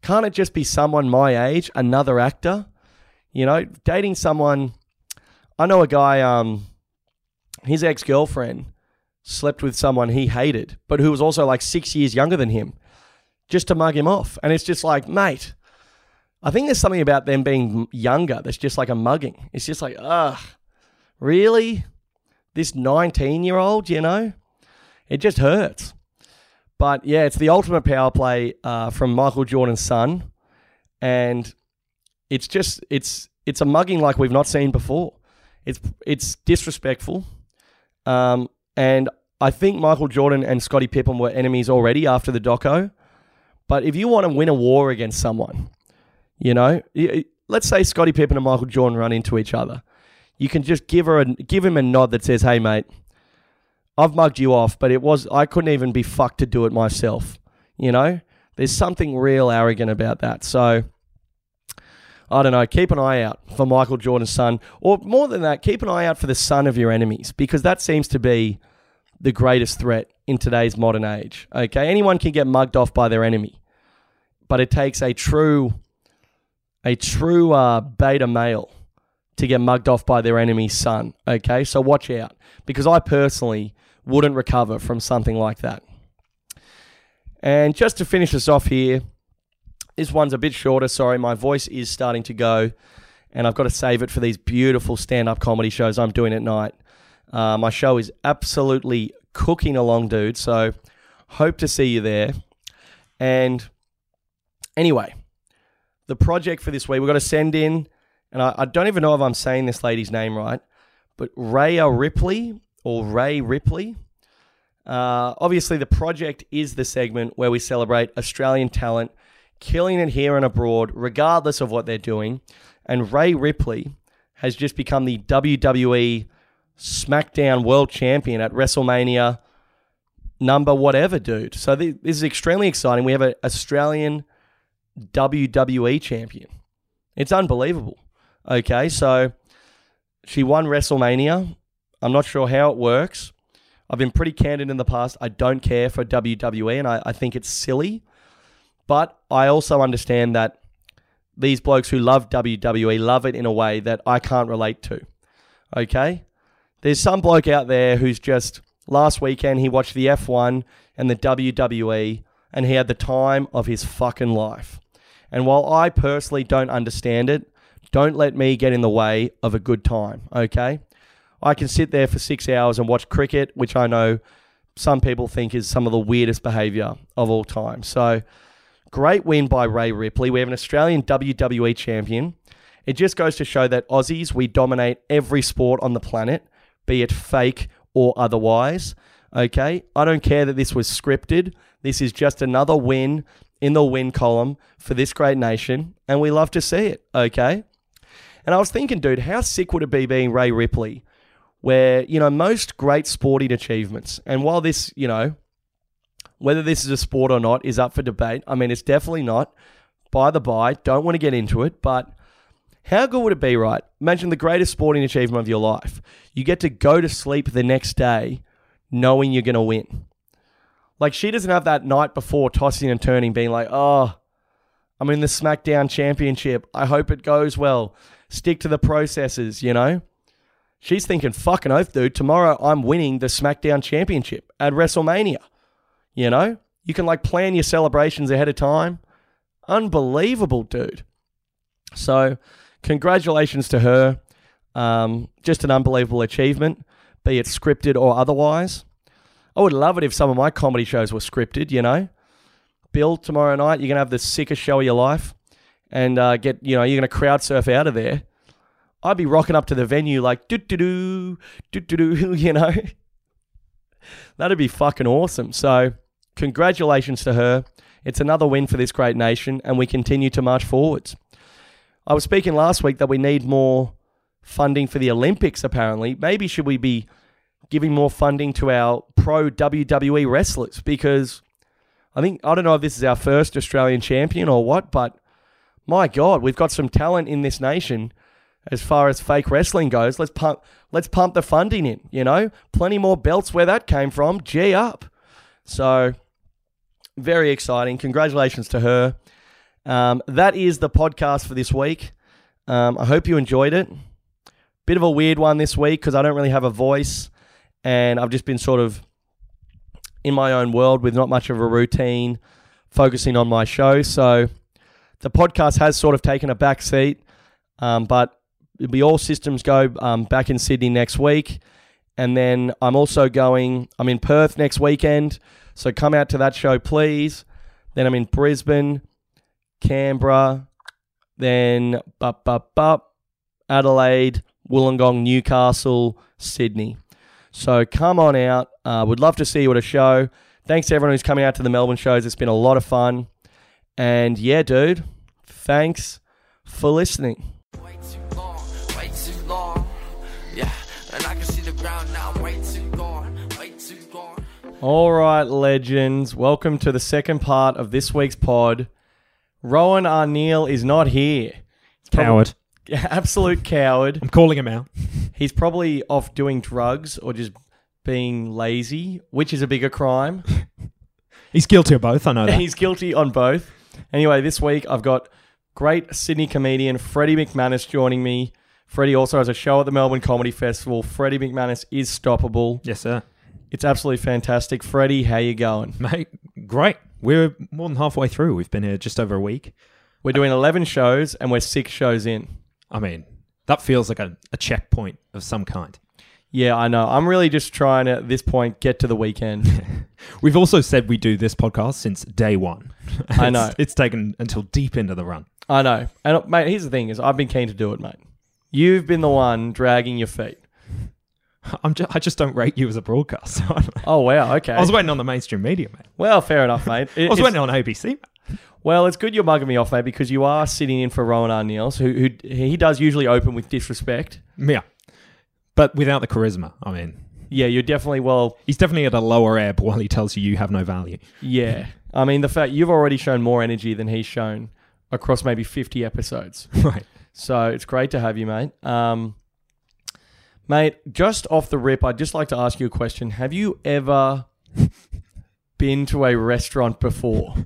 Can't it just be someone my age, another actor? You know, dating someone. I know a guy, um, his ex girlfriend slept with someone he hated, but who was also like six years younger than him, just to mug him off. And it's just like, mate, I think there's something about them being younger that's just like a mugging. It's just like, ugh, really? This 19 year old, you know? It just hurts. But yeah, it's the ultimate power play uh, from Michael Jordan's son. And it's just, it's, it's a mugging like we've not seen before. It's, it's disrespectful. Um, and I think Michael Jordan and Scottie Pippen were enemies already after the doco. But if you want to win a war against someone, you know, let's say Scottie Pippen and Michael Jordan run into each other. You can just give her a, give him a nod that says, "Hey, mate, I've mugged you off, but it was I couldn't even be fucked to do it myself." You know, there's something real arrogant about that. So I don't know. Keep an eye out for Michael Jordan's son, or more than that, keep an eye out for the son of your enemies, because that seems to be the greatest threat in today's modern age. Okay, anyone can get mugged off by their enemy, but it takes a true, a true uh, beta male to get mugged off by their enemy's son. Okay, so watch out, because I personally wouldn't recover from something like that. And just to finish us off here, this one's a bit shorter. Sorry, my voice is starting to go, and I've got to save it for these beautiful stand up comedy shows I'm doing at night. Uh, my show is absolutely cooking along, dude. So hope to see you there. And anyway, the project for this week, we've got to send in and I, I don't even know if I'm saying this lady's name right, but Rhea Ripley or Ray Ripley. Uh, obviously, the project is the segment where we celebrate Australian talent killing it here and abroad, regardless of what they're doing. And Ray Ripley has just become the WWE SmackDown World Champion at WrestleMania number whatever, dude. So th- this is extremely exciting. We have an Australian WWE champion. It's unbelievable. Okay, so she won WrestleMania. I'm not sure how it works. I've been pretty candid in the past. I don't care for WWE and I, I think it's silly. But I also understand that these blokes who love WWE love it in a way that I can't relate to. Okay? There's some bloke out there who's just last weekend he watched the F1 and the WWE and he had the time of his fucking life. And while I personally don't understand it, don't let me get in the way of a good time, okay? I can sit there for six hours and watch cricket, which I know some people think is some of the weirdest behavior of all time. So, great win by Ray Ripley. We have an Australian WWE champion. It just goes to show that Aussies, we dominate every sport on the planet, be it fake or otherwise. Okay? I don't care that this was scripted. This is just another win in the win column for this great nation, and we love to see it. Okay? And I was thinking, dude, how sick would it be being Ray Ripley? Where, you know, most great sporting achievements, and while this, you know, whether this is a sport or not is up for debate. I mean, it's definitely not. By the by, don't want to get into it, but how good would it be, right? Imagine the greatest sporting achievement of your life. You get to go to sleep the next day knowing you're going to win. Like, she doesn't have that night before tossing and turning, being like, oh, I'm in the SmackDown Championship. I hope it goes well. Stick to the processes, you know? She's thinking, fucking oath, dude. Tomorrow I'm winning the SmackDown Championship at WrestleMania. You know? You can like plan your celebrations ahead of time. Unbelievable, dude. So, congratulations to her. Um, just an unbelievable achievement, be it scripted or otherwise. I would love it if some of my comedy shows were scripted, you know? Bill, tomorrow night, you're going to have the sickest show of your life and uh, get, you know, you're going to crowd surf out of there. I'd be rocking up to the venue like, doo doo doo, doo doo (laughs) doo, you know? That'd be fucking awesome. So, congratulations to her. It's another win for this great nation, and we continue to march forwards. I was speaking last week that we need more funding for the Olympics, apparently. Maybe should we be giving more funding to our pro WWE wrestlers? Because I think, I don't know if this is our first Australian champion or what, but my God, we've got some talent in this nation as far as fake wrestling goes. Let's pump let's pump the funding in, you know? Plenty more belts where that came from. G up. So very exciting. Congratulations to her. Um, that is the podcast for this week. Um, I hope you enjoyed it. Bit of a weird one this week because I don't really have a voice and I've just been sort of in my own world with not much of a routine, focusing on my show. So the podcast has sort of taken a back seat, um, but it'll be all systems go um, back in Sydney next week. And then I'm also going, I'm in Perth next weekend. So come out to that show, please. Then I'm in Brisbane, Canberra, then bup, bup, bup, Adelaide, Wollongong, Newcastle, Sydney. So come on out. Uh, would love to see you at a show. Thanks to everyone who's coming out to the Melbourne shows. It's been a lot of fun. And yeah, dude, thanks for listening. Long, long. Yeah, and I can see the ground now. Way too gone, way too gone. All right, legends. Welcome to the second part of this week's pod. Rohan Arneal is not here. Coward. (laughs) Absolute coward. I'm calling him out. He's probably off doing drugs or just being lazy, which is a bigger crime. (laughs) He's guilty of both. I know (laughs) that. He's guilty on both. Anyway, this week I've got great Sydney comedian Freddie McManus joining me. Freddie also has a show at the Melbourne Comedy Festival. Freddie McManus is stoppable. yes, sir. It's absolutely fantastic. Freddie, how you going? Mate, great. We're more than halfway through. We've been here just over a week. We're doing 11 shows and we're six shows in. I mean, that feels like a, a checkpoint of some kind. Yeah, I know. I'm really just trying to, at this point, get to the weekend. (laughs) We've also said we do this podcast since day one. (laughs) I know. It's taken until deep into the run. I know. And, mate, here's the thing is I've been keen to do it, mate. You've been the one dragging your feet. (laughs) I'm just, I just don't rate you as a broadcaster. Oh, wow. Okay. I was waiting on the mainstream media, mate. well, fair enough, mate. It- I was waiting on ABC. mate. Well, it's good you're mugging me off, mate, because you are sitting in for Rohan R. Niels, who, who he does usually open with disrespect. Yeah. But without the charisma, I mean, Yeah, you're definitely well. he's definitely at a lower ebb while he tells you you have no value. Yeah, I mean the fact you've already shown more energy than he's shown across maybe 50 episodes, (laughs) right. so it's great to have you, mate. Um, mate, just off the rip, I'd just like to ask you a question. Have you ever (laughs) been to a restaurant before? (laughs)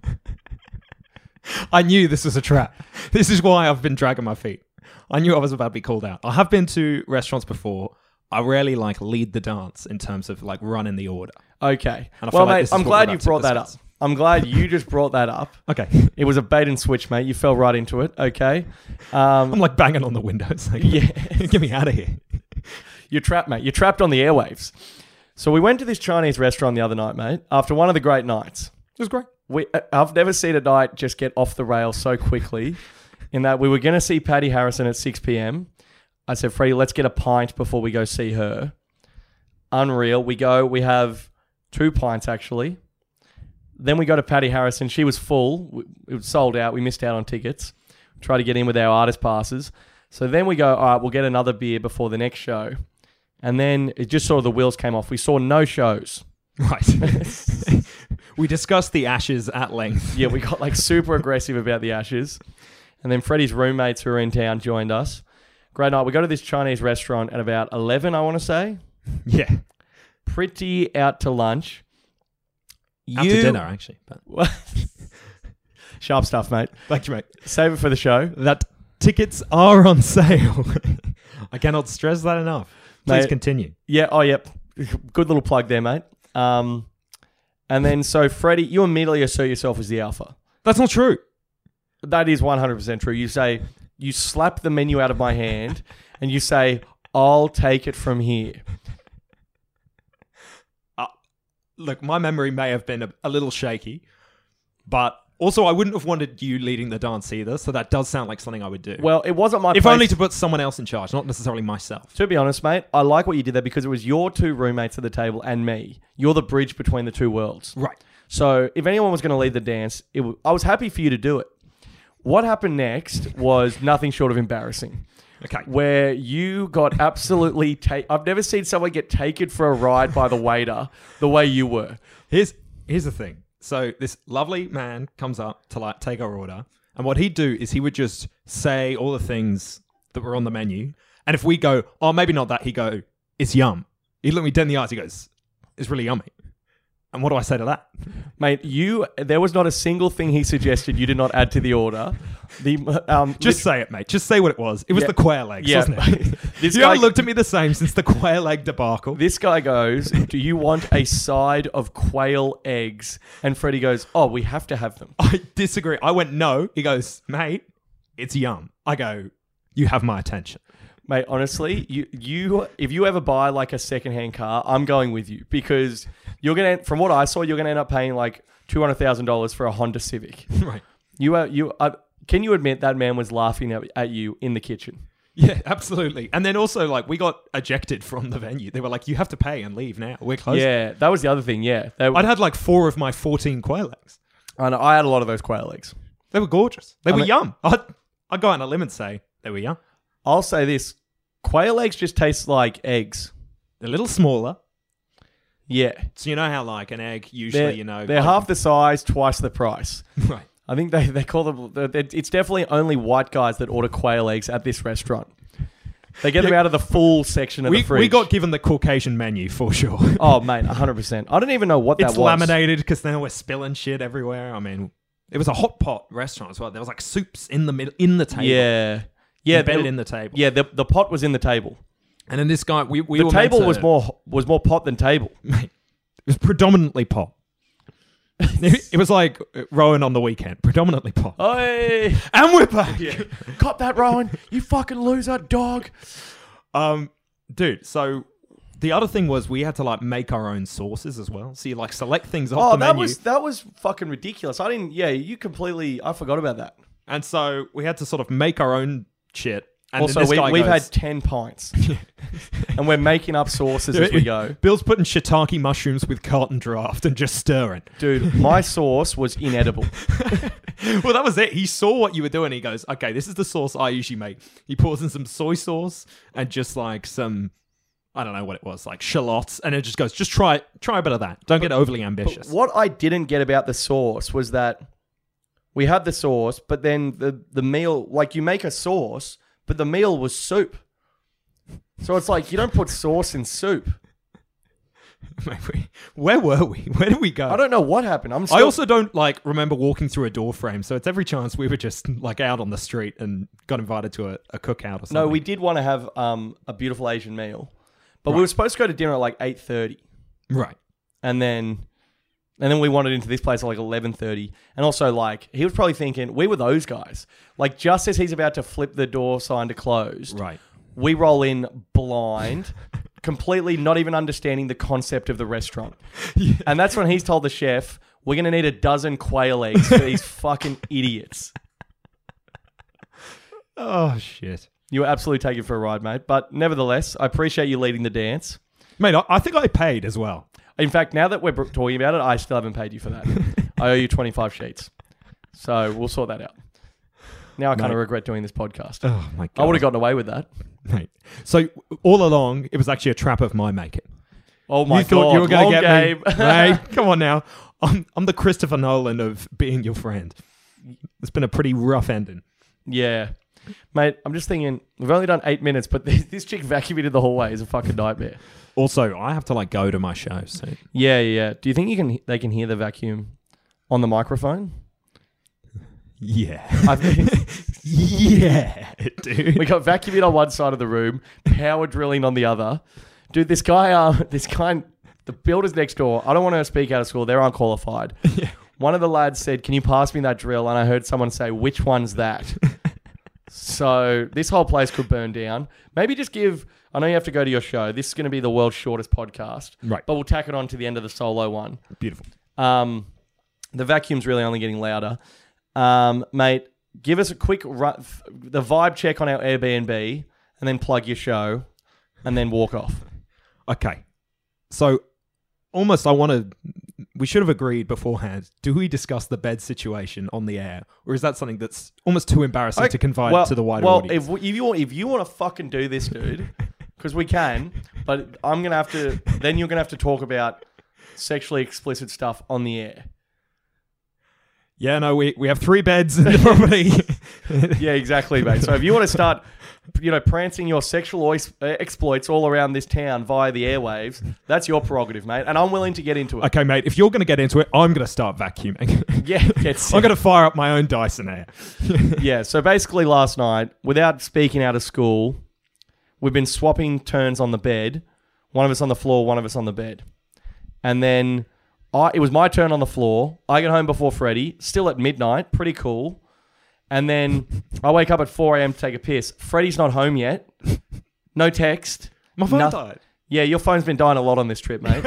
I knew this was a trap. This is why I've been dragging my feet. I knew I was about to be called out. I have been to restaurants before. I rarely like lead the dance in terms of like running the order. Okay. And I well, like mate, I'm glad you brought that up. I'm glad you just brought that up. (laughs) Okay. It was a bait and switch, mate. You fell right into it. Okay. Um, I'm like banging on the windows. (laughs) Like, Yeah. (laughs) get me out of here. You're trapped, mate. You're trapped on the airwaves. So we went to this Chinese restaurant the other night, mate. After one of the great nights, It was great. We uh, I've never seen a night just get off the rail so quickly. In that we were going to see Patti Harrison at 6 p.m. I said, Freddie, let's get a pint before we go see her. Unreal. We go. We have two pints actually. Then we go to Patti Harrison. She was full. It was sold out. We missed out on tickets. Try to get in with our artist passes. So then we go. All right, we'll get another beer before the next show. And then it just sort of the wheels came off. We saw no shows. Right. (laughs) we discussed the ashes at length. Yeah, we got like super aggressive about the ashes. And then Freddie's roommates who were in town joined us. Great night. We go to this Chinese restaurant at about 11, I want to say. Yeah. Pretty out to lunch. After dinner, actually. But (laughs) Sharp stuff, mate. thank you, mate. Save it for the show. That tickets are on sale. (laughs) I cannot stress that enough. Please Mate. continue. Yeah, oh, yep. Good little plug there, mate. Um, and then, so Freddie, you immediately assert yourself as the alpha. That's not true. That is 100% true. You say, you slap the menu out of my hand (laughs) and you say, I'll take it from here. Uh, look, my memory may have been a, a little shaky, but also I wouldn't have wanted you leading the dance either. So that does sound like something I would do. Well, it wasn't my if place. only to put someone else in charge, not necessarily myself. To be honest, mate, I like what you did there because it was your two roommates at the table and me. You're the bridge between the two worlds. Right. So if anyone was going to lead the dance, it w- I was happy for you to do it. What happened next was nothing short of embarrassing, Okay. where you got absolutely. Ta- I've never seen someone get taken for a ride by the waiter the way you were. Here's here's the thing. So this lovely man comes up to like take our order, and what he'd do is he would just say all the things that were on the menu, and if we go, oh maybe not that, he go, it's yum. He look me dead in the eyes. He goes, it's really yummy. And what do I say to that? Mate, you there was not a single thing he suggested you did not add to the order. The um Just say it, mate. Just say what it was. It was Yeah. the quail eggs, Yeah. wasn't it? (laughs) This you guy- haven't looked at me the same since the quail egg debacle. This guy goes, Do you want a side of quail eggs? And Freddie goes, Oh, we have to have them. (laughs) I disagree. I went no. He goes, mate, it's yum. I go, you have my attention. Mate, honestly, you you if you ever buy like a secondhand car, I'm going with you because you're gonna from what I saw, you're gonna end up paying like two hundred thousand dollars for a Honda Civic. (laughs) right. You are you uh, can you admit that man was laughing at, at you in the kitchen? Yeah, absolutely. And then also, like, we got ejected from the venue. They were like, you have to pay and leave now. We're closed. Yeah, that was the other thing. Yeah, they, I'd had like four of my 14 quail eggs. I, know, I had a lot of those quail eggs. They were gorgeous. They I were mean- yum. I'd, I'd go out on a limb and say they were yum. I'll say this: quail eggs just taste like eggs. They're a little smaller. Yeah, So you know how, like, an egg usually, they're, you know. they're like- half the size, twice the price. (laughs) Right. I think they, they call them. It's definitely only white guys that order quail eggs at this restaurant. They get them out of the full section of We, the fridge. we got given the Caucasian menu for sure. (laughs) Oh, mate, hundred percent. I don't even know what that it's was. laminated because now we're spilling shit everywhere. I mean, it was a hot pot restaurant as well. There was like soups in the middle, in the table. Yeah, yeah, embedded the, in the table. yeah. The, the pot was in the table. And then this guy, we, we The table to- was more was more pot than table. (laughs) Mate, it was predominantly pot. (laughs) it, was like Rohan on the weekend, predominantly pot. Hey, And we're back. cop that, Rohan. You fucking loser, dog. Um, dude, so The other thing was we had to like make our own sauces as well. So you like select things off Oh, the that menu, was that was fucking ridiculous. I didn't. Yeah, you completely. I forgot about that. and so we had to sort of make our own shit. And also, we, we've goes, had ten pints, (laughs) (laughs) and we're making up sauces as we go. (laughs) Bill's putting shiitake mushrooms with Carlton Draught and just stirring. Dude, my sauce was inedible. well, that was it. He saw what you were doing. He goes, "Okay, this is the sauce I usually make." He pours in some soy sauce and just like some, I don't know what it was, like shallots, and it just goes, "Just try it. Try a bit of that. Don't get overly ambitious." What I didn't get about the sauce was that we had the sauce, but then the the meal, like you make a sauce, but the meal was soup. So it's like you don't put sauce in soup. (laughs) Where were we? (laughs) Where did we go? I don't know what happened. I'm still, I also don't like remember walking through a door frame, so it's every chance we were just like out on the street and got invited to a, a cookout or something. no. We did want to have um, a beautiful Asian meal, but we were supposed to go to dinner at like eight thirty. right. and then and then we wandered into this place at like 11.30 and also like he was probably thinking we were those guys. Like just as he's about to flip the door sign to closed Right. we roll in blind (laughs) completely not even understanding the concept of the restaurant. (laughs) And that's when he's told the chef we're going to need a dozen quail eggs for these (laughs) fucking idiots. Oh shit, you were absolutely taken for a ride mate. But nevertheless i appreciate you leading the dance. Mate. I, I think I paid as well. In fact, now that we're talking about it, I still haven't paid you for that. (laughs) I owe you 25 sheets. So we'll sort that out. Now I kind of regret doing this podcast. Oh my god, I would have gotten away with that. mate. So all along, it was actually a trap of my making. Oh my god. you thought you were going to get game. me, (laughs) mate? (laughs) Come on now. I'm I'm the Christopher Nolan of being your friend. It's been a pretty rough ending. yeah, mate. I'm just thinking we've only done eight minutes, but this, this chick vacuumed the hallway is a fucking nightmare. Also, I have to like go to my show soon. Yeah, yeah. Do you think you can? They can hear the vacuum on the microphone. Yeah, I think (laughs) yeah, dude. we got vacuuming on one side of the room, power drilling on the other. Dude, this guy, uh, (laughs) this guy, the builders next door. I don't want to speak out of school; they're unqualified. (laughs) Yeah. One of the lads said, "Can you pass me that drill?" And I heard someone say, "Which one's that?" so this whole place could burn down. Maybe just give. I know you have to go to your show. This is going to be the world's shortest podcast, Right. But we'll tack it on to the end of the solo one. Beautiful. Um, the vacuum's really only getting louder. Um, mate, give us a quick ru- the vibe check on our Airbnb, and then plug your show, and then walk off. Okay. So almost I want to we should have agreed beforehand. Do we discuss the bed situation on the air or is that something that's almost too embarrassing to confide well, to the wider well, audience? if, if you want, if you want to fucking do this, dude, because we can, but I'm gonna have to. Then you're gonna have to talk about sexually explicit stuff on the air. yeah, no, we we have 3 beds in the property. (laughs) Yeah, exactly, mate. So if you want to start, you know, prancing your sexual ois- uh, exploits all around this town via the airwaves, that's your prerogative, mate. And I'm willing to get into it. okay, mate, if you're going to get into it, I'm going to start vacuuming. (laughs) Yeah, (laughs) get I'm going to fire up my own Dyson air. yeah. So basically, last night, without speaking out of school, we've been swapping turns on the bed. One of us on the floor, one of us on the bed, and then I, it was my turn on the floor. I get home before Freddie, still at midnight, pretty cool. And then I wake up at 4 a.m. to take a piss. Freddie's not home yet. No text. My phone died. Yeah, your phone's been dying a lot on this trip, mate.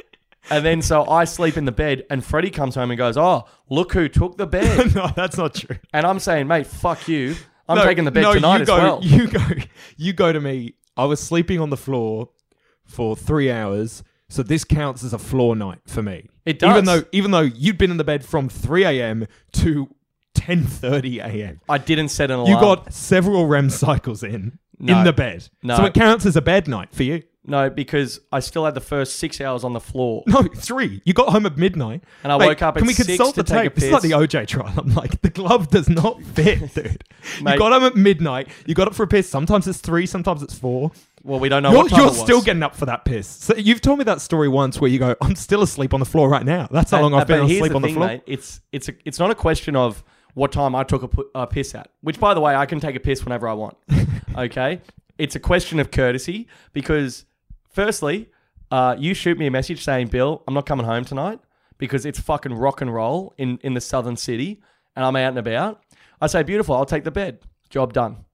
(laughs) and then so I sleep in the bed, and Freddie comes home and goes, "Oh, look who took the bed." (laughs) no, that's not true. and I'm saying, "Mate, fuck you. I'm No, taking the bed no, tonight you as go, well." (laughs) You go, you go to me. I was sleeping on the floor for three hours, so this counts as a floor night for me. It does. Even though, even though you'd been in the bed from three a.m. to ten thirty a.m. I didn't set an alarm. You got several REM cycles in No. in the bed, No. so it counts as a bed night for you. No because I still had the first six hours on the floor. No, three. You got home at midnight, And I Mate, woke up at Can we six consult to the take a tape? This is like piss. the OJ trial. (laughs) I'm like, the glove does not (laughs) fit, dude. Mate. you got home at midnight. You got up for a piss. Sometimes it's three. Sometimes it's four. Well, we don't know You're, what time you're it was. still getting up for that piss. So you've told me that story once where you go, I'm still asleep on the floor right now. That's how long I've been but here's asleep on the thing, floor. Mate. It's it's a, it's not a question of what time I took a, pu- a piss at. Which, by the way, I can take a piss whenever I want. (laughs) okay, it's a question of courtesy because, firstly, uh, you shoot me a message saying, "Bill, I'm not coming home tonight because it's fucking rock and roll in in the southern city, and I'm out and about." I say, "Beautiful, I'll take the bed. Job done."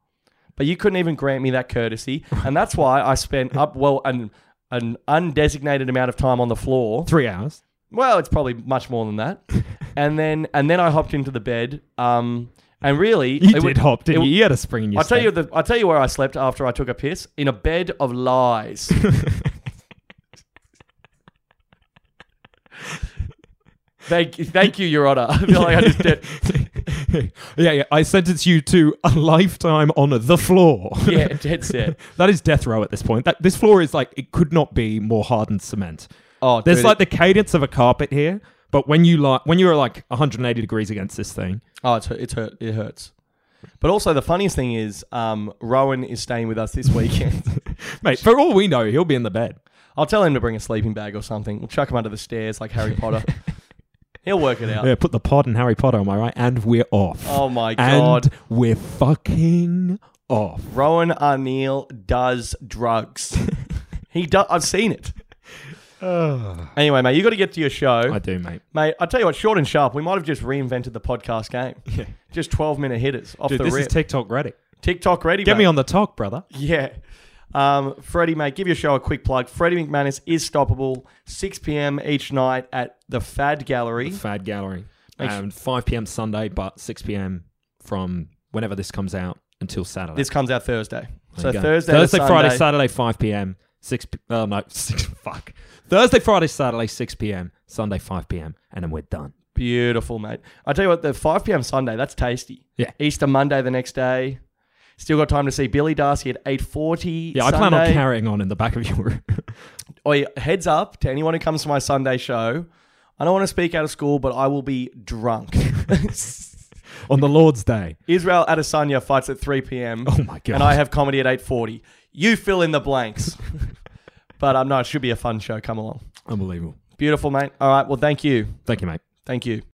But you couldn't even grant me that courtesy, (laughs) and that's why I spent up well and an undesignated amount of time on the floor. Three hours. Well, it's probably much more than that. (laughs) and then and then I hopped into the bed. Um, and really, You it did would- hop, didn't it- you? You had a spring in your I'll tell you the I'll tell you where I slept after I took a piss in a bed of lies. (laughs) thank thank you, Your Honor. (laughs) I feel like I just did. (laughs) yeah, yeah. I sentence you to a lifetime on the floor. Yeah, dead set. that is death row at this point. That this floor is like it could not be more hardened cement. Oh, There's dude, like the cadence of a carpet here, but when you like when you're like 180 degrees against this thing, Oh, it's hurt, it's hurt. It hurts. But also, the funniest thing is, um, Rohan is staying with us this weekend. (laughs) (laughs) mate, for all we know, he'll be in the bed. I'll tell him to bring a sleeping bag or something. We'll chuck him under the stairs like Harry Potter. (laughs) He'll work it out. Yeah, put the pod in Harry Potter, am I right? And we're off. Oh my god. And we're fucking off. Rohan Arneal does drugs. he does. I've seen it. Anyway, mate, you got to get to your show, I do, mate. mate. I tell you what, short and sharp. We might have just reinvented the podcast game. (laughs) Yeah. Just twelve minute hitters off Dude, the this rip. is TikTok ready. TikTok ready. Get mate. me on the talk, brother. Yeah. Um, Freddie, mate, give your show a quick plug. Freddie McManus is stoppable. 6 p.m. each night at the Fad Gallery. Fad Gallery. Make Um, 5 p.m. Sunday, but 6 p.m. from whenever this comes out until Saturday. This comes out Thursday. There So you go. Thursday, to Thursday, Friday, Sunday. Saturday, 5 p.m. 6 p- oh no, (laughs) 6 fuck. Thursday, Friday, Saturday, 6 p.m. Sunday, 5 p.m. And then we're done. Beautiful, mate. I tell you what, the 5 p.m. Sunday, that's tasty. Yeah. Easter Monday the next day. Still got time to see Billy Darcy at 8.40 Yeah, I plan on carrying on in the back of your Oh, (laughs) yeah, heads up to anyone who comes to my Sunday show. I don't want to speak out of school, but I will be drunk. (laughs) on the Lord's Day. Israel Adesanya fights at 3 p.m. Oh my god. and I have comedy at 8.40. You fill in the blanks. (laughs) but um, no, it should be a fun show. Come along. Unbelievable. Beautiful, mate. All right. Well, thank you. Thank you, mate. Thank you.